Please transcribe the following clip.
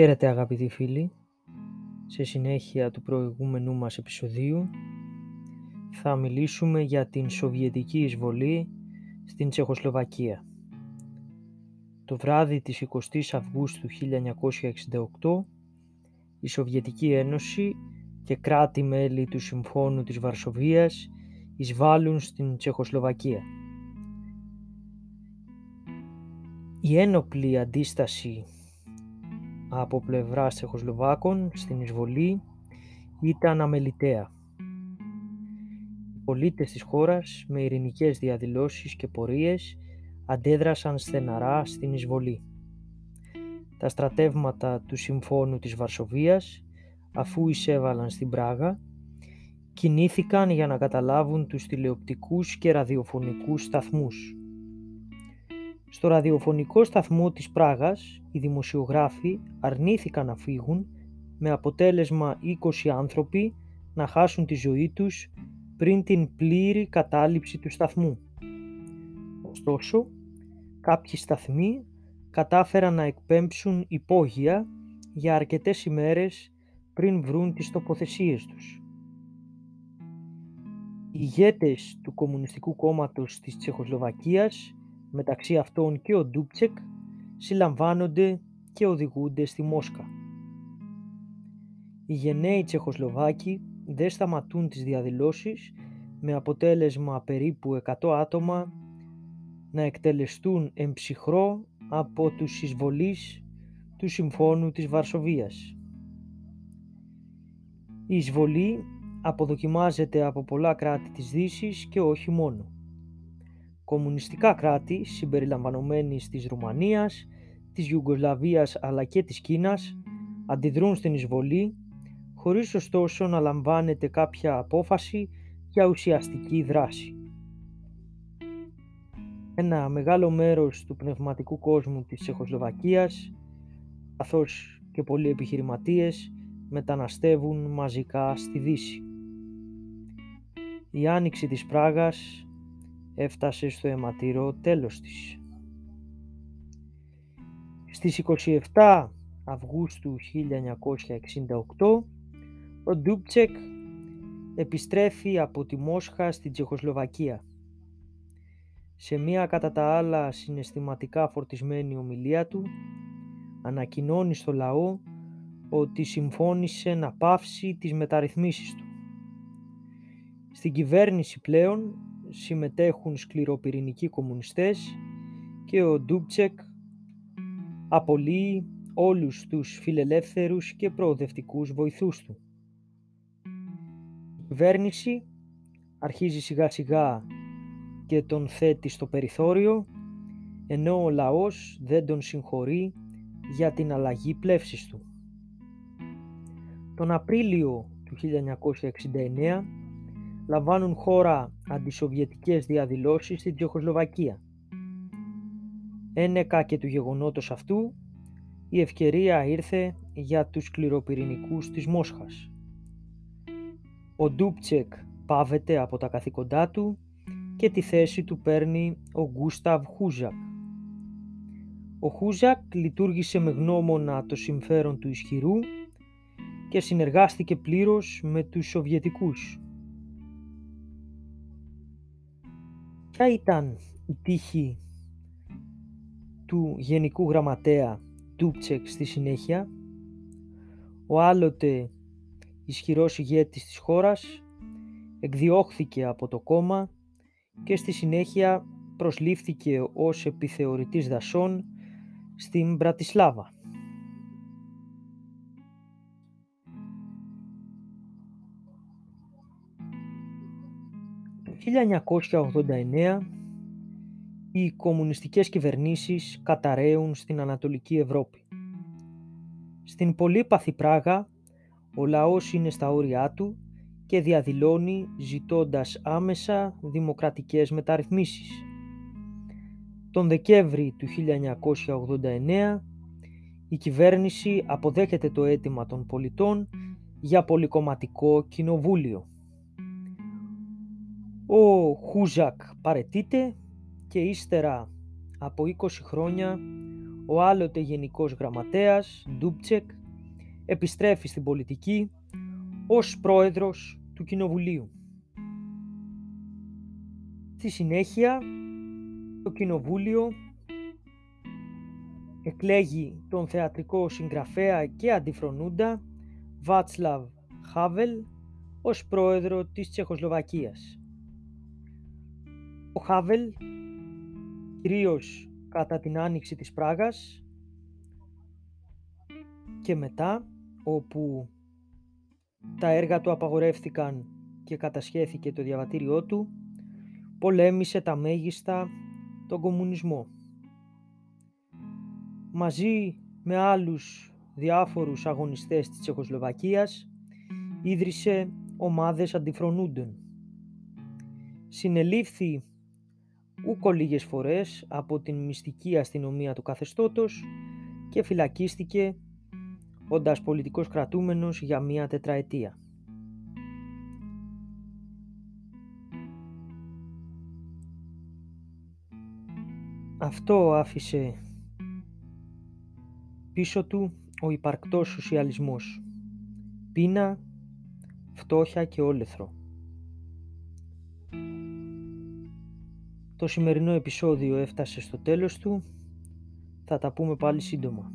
Χαίρετε αγαπητοί φίλοι, σε συνέχεια του προηγούμενου μας επεισοδίου θα μιλήσουμε για την Σοβιετική εισβολή στην Τσεχοσλοβακία. Το βράδυ της 20 Αυγούστου 1968 η Σοβιετική Ένωση και κράτη-μέλη του Συμφώνου της Βαρσοβίας εισβάλλουν στην Τσεχοσλοβακία. Η ένοπλη αντίσταση από πλευράς Τσεχοσλοβάκων στην εισβολή ήταν αμεληταία. Οι πολίτες της χώρας με ειρηνικές διαδηλώσεις και πορείες αντέδρασαν στεναρά στην εισβολή. Τα στρατεύματα του Συμφώνου της Βαρσοβίας αφού εισέβαλαν στην Πράγα κινήθηκαν για να καταλάβουν τους τηλεοπτικούς και ραδιοφωνικούς σταθμούς στο ραδιοφωνικό σταθμό της Πράγας οι δημοσιογράφοι αρνήθηκαν να φύγουν με αποτέλεσμα 20 άνθρωποι να χάσουν τη ζωή τους πριν την πλήρη κατάληψη του σταθμού. Ωστόσο, κάποιοι σταθμοί κατάφεραν να εκπέμψουν υπόγεια για αρκετές ημέρες πριν βρουν τις τοποθεσίες τους. Οι ηγέτες του Κομμουνιστικού Κόμματος της Τσεχοσλοβακίας μεταξύ αυτών και ο Ντούπτσεκ συλλαμβάνονται και οδηγούνται στη Μόσκα. Οι γενναίοι Τσεχοσλοβάκοι δεν σταματούν τις διαδηλώσεις με αποτέλεσμα περίπου 100 άτομα να εκτελεστούν εμψυχρό από τους εισβολείς του Συμφώνου της Βαρσοβίας. Η εισβολή αποδοκιμάζεται από πολλά κράτη της Δύσης και όχι μόνο κομμουνιστικά κράτη συμπεριλαμβανομένης της Ρουμανίας, της Ιουγκοσλαβίας αλλά και της Κίνας αντιδρούν στην εισβολή χωρίς ωστόσο να λαμβάνεται κάποια απόφαση για ουσιαστική δράση. Ένα μεγάλο μέρος του πνευματικού κόσμου της Τσεχοσλοβακίας καθώς και πολλοί επιχειρηματίες μεταναστεύουν μαζικά στη Δύση. Η άνοιξη της Πράγας έφτασε στο αιματηρό τέλος της. Στις 27 Αυγούστου 1968 ο Ντούπτσεκ επιστρέφει από τη Μόσχα στην Τσεχοσλοβακία. Σε μία κατά τα άλλα συναισθηματικά φορτισμένη ομιλία του ανακοινώνει στο λαό ότι συμφώνησε να πάυσει τις μεταρρυθμίσεις του. Στην κυβέρνηση πλέον συμμετέχουν σκληροπυρηνικοί κομμουνιστές και ο Ντούμπτσεκ απολύει όλους τους φιλελεύθερους και προοδευτικούς βοηθούς του. Η κυβέρνηση αρχίζει σιγά σιγά και τον θέτει στο περιθώριο ενώ ο λαός δεν τον συγχωρεί για την αλλαγή πλεύσης του. Τον Απρίλιο του 1969 λαμβάνουν χώρα αντισοβιετικές διαδηλώσεις στην Τσεχοσλοβακία. Ένεκα και του γεγονότος αυτού, η ευκαιρία ήρθε για τους σκληροπυρηνικούς της Μόσχας. Ο Ντούπτσεκ πάβεται από τα καθήκοντά του και τη θέση του παίρνει ο Γκούσταβ Χούζακ. Ο Χούζακ λειτουργήσε με γνώμονα το συμφέρον του ισχυρού και συνεργάστηκε πλήρως με τους Σοβιετικούς Ποια ήταν η τύχη του Γενικού Γραμματέα Ντούπτσεκ στη συνέχεια; Ο άλλοτε ισχυρός ηγέτης της χώρας εκδιώχθηκε από το κόμμα και στη συνέχεια προσλήφθηκε ως επιθεωρητής δασών στην Μπρατισλάβα. 1989 οι κομμουνιστικές κυβερνήσεις καταραίουν στην Ανατολική Ευρώπη. Στην πολύπαθη Πράγα ο λαός είναι στα όρια του και διαδηλώνει ζητώντας άμεσα δημοκρατικές μεταρρυθμίσεις. Τον Δεκέμβρη του 1989 η κυβέρνηση αποδέχεται το αίτημα των πολιτών για πολυκομματικό κοινοβούλιο. Ο Χούζακ παρετείται και ύστερα από 20 χρόνια ο άλλοτε γενικός γραμματέας, Ντούπτσεκ, επιστρέφει στην πολιτική ως πρόεδρος του Κοινοβουλίου. Στη συνέχεια, το Κοινοβούλιο εκλέγει τον θεατρικό συγγραφέα και αντιφρονούντα Βάτσλαβ Χάβελ ως πρόεδρο της Τσεχοσλοβακίας. Ο Χάβελ, κυρίως κατά την άνοιξη της Πράγας και μετά, όπου τα έργα του απαγορεύτηκαν και κατασχέθηκε το διαβατήριό του, πολέμησε τα μέγιστα τον κομμουνισμό. Μαζί με άλλους διάφορους αγωνιστές της Τσεχοσλοβακίας ίδρυσε ομάδες αντιφρονούντων. Συνελήφθη ούκο λίγες φορές από την μυστική αστυνομία του καθεστώτος και φυλακίστηκε όντας πολιτικός κρατούμενος για μία τετραετία. Αυτό άφησε πίσω του ο υπαρκτός σοσιαλισμός. Πείνα, φτώχεια και όλεθρο. Το σημερινό επεισόδιο έφτασε στο τέλος του. Θα τα πούμε πάλι σύντομα.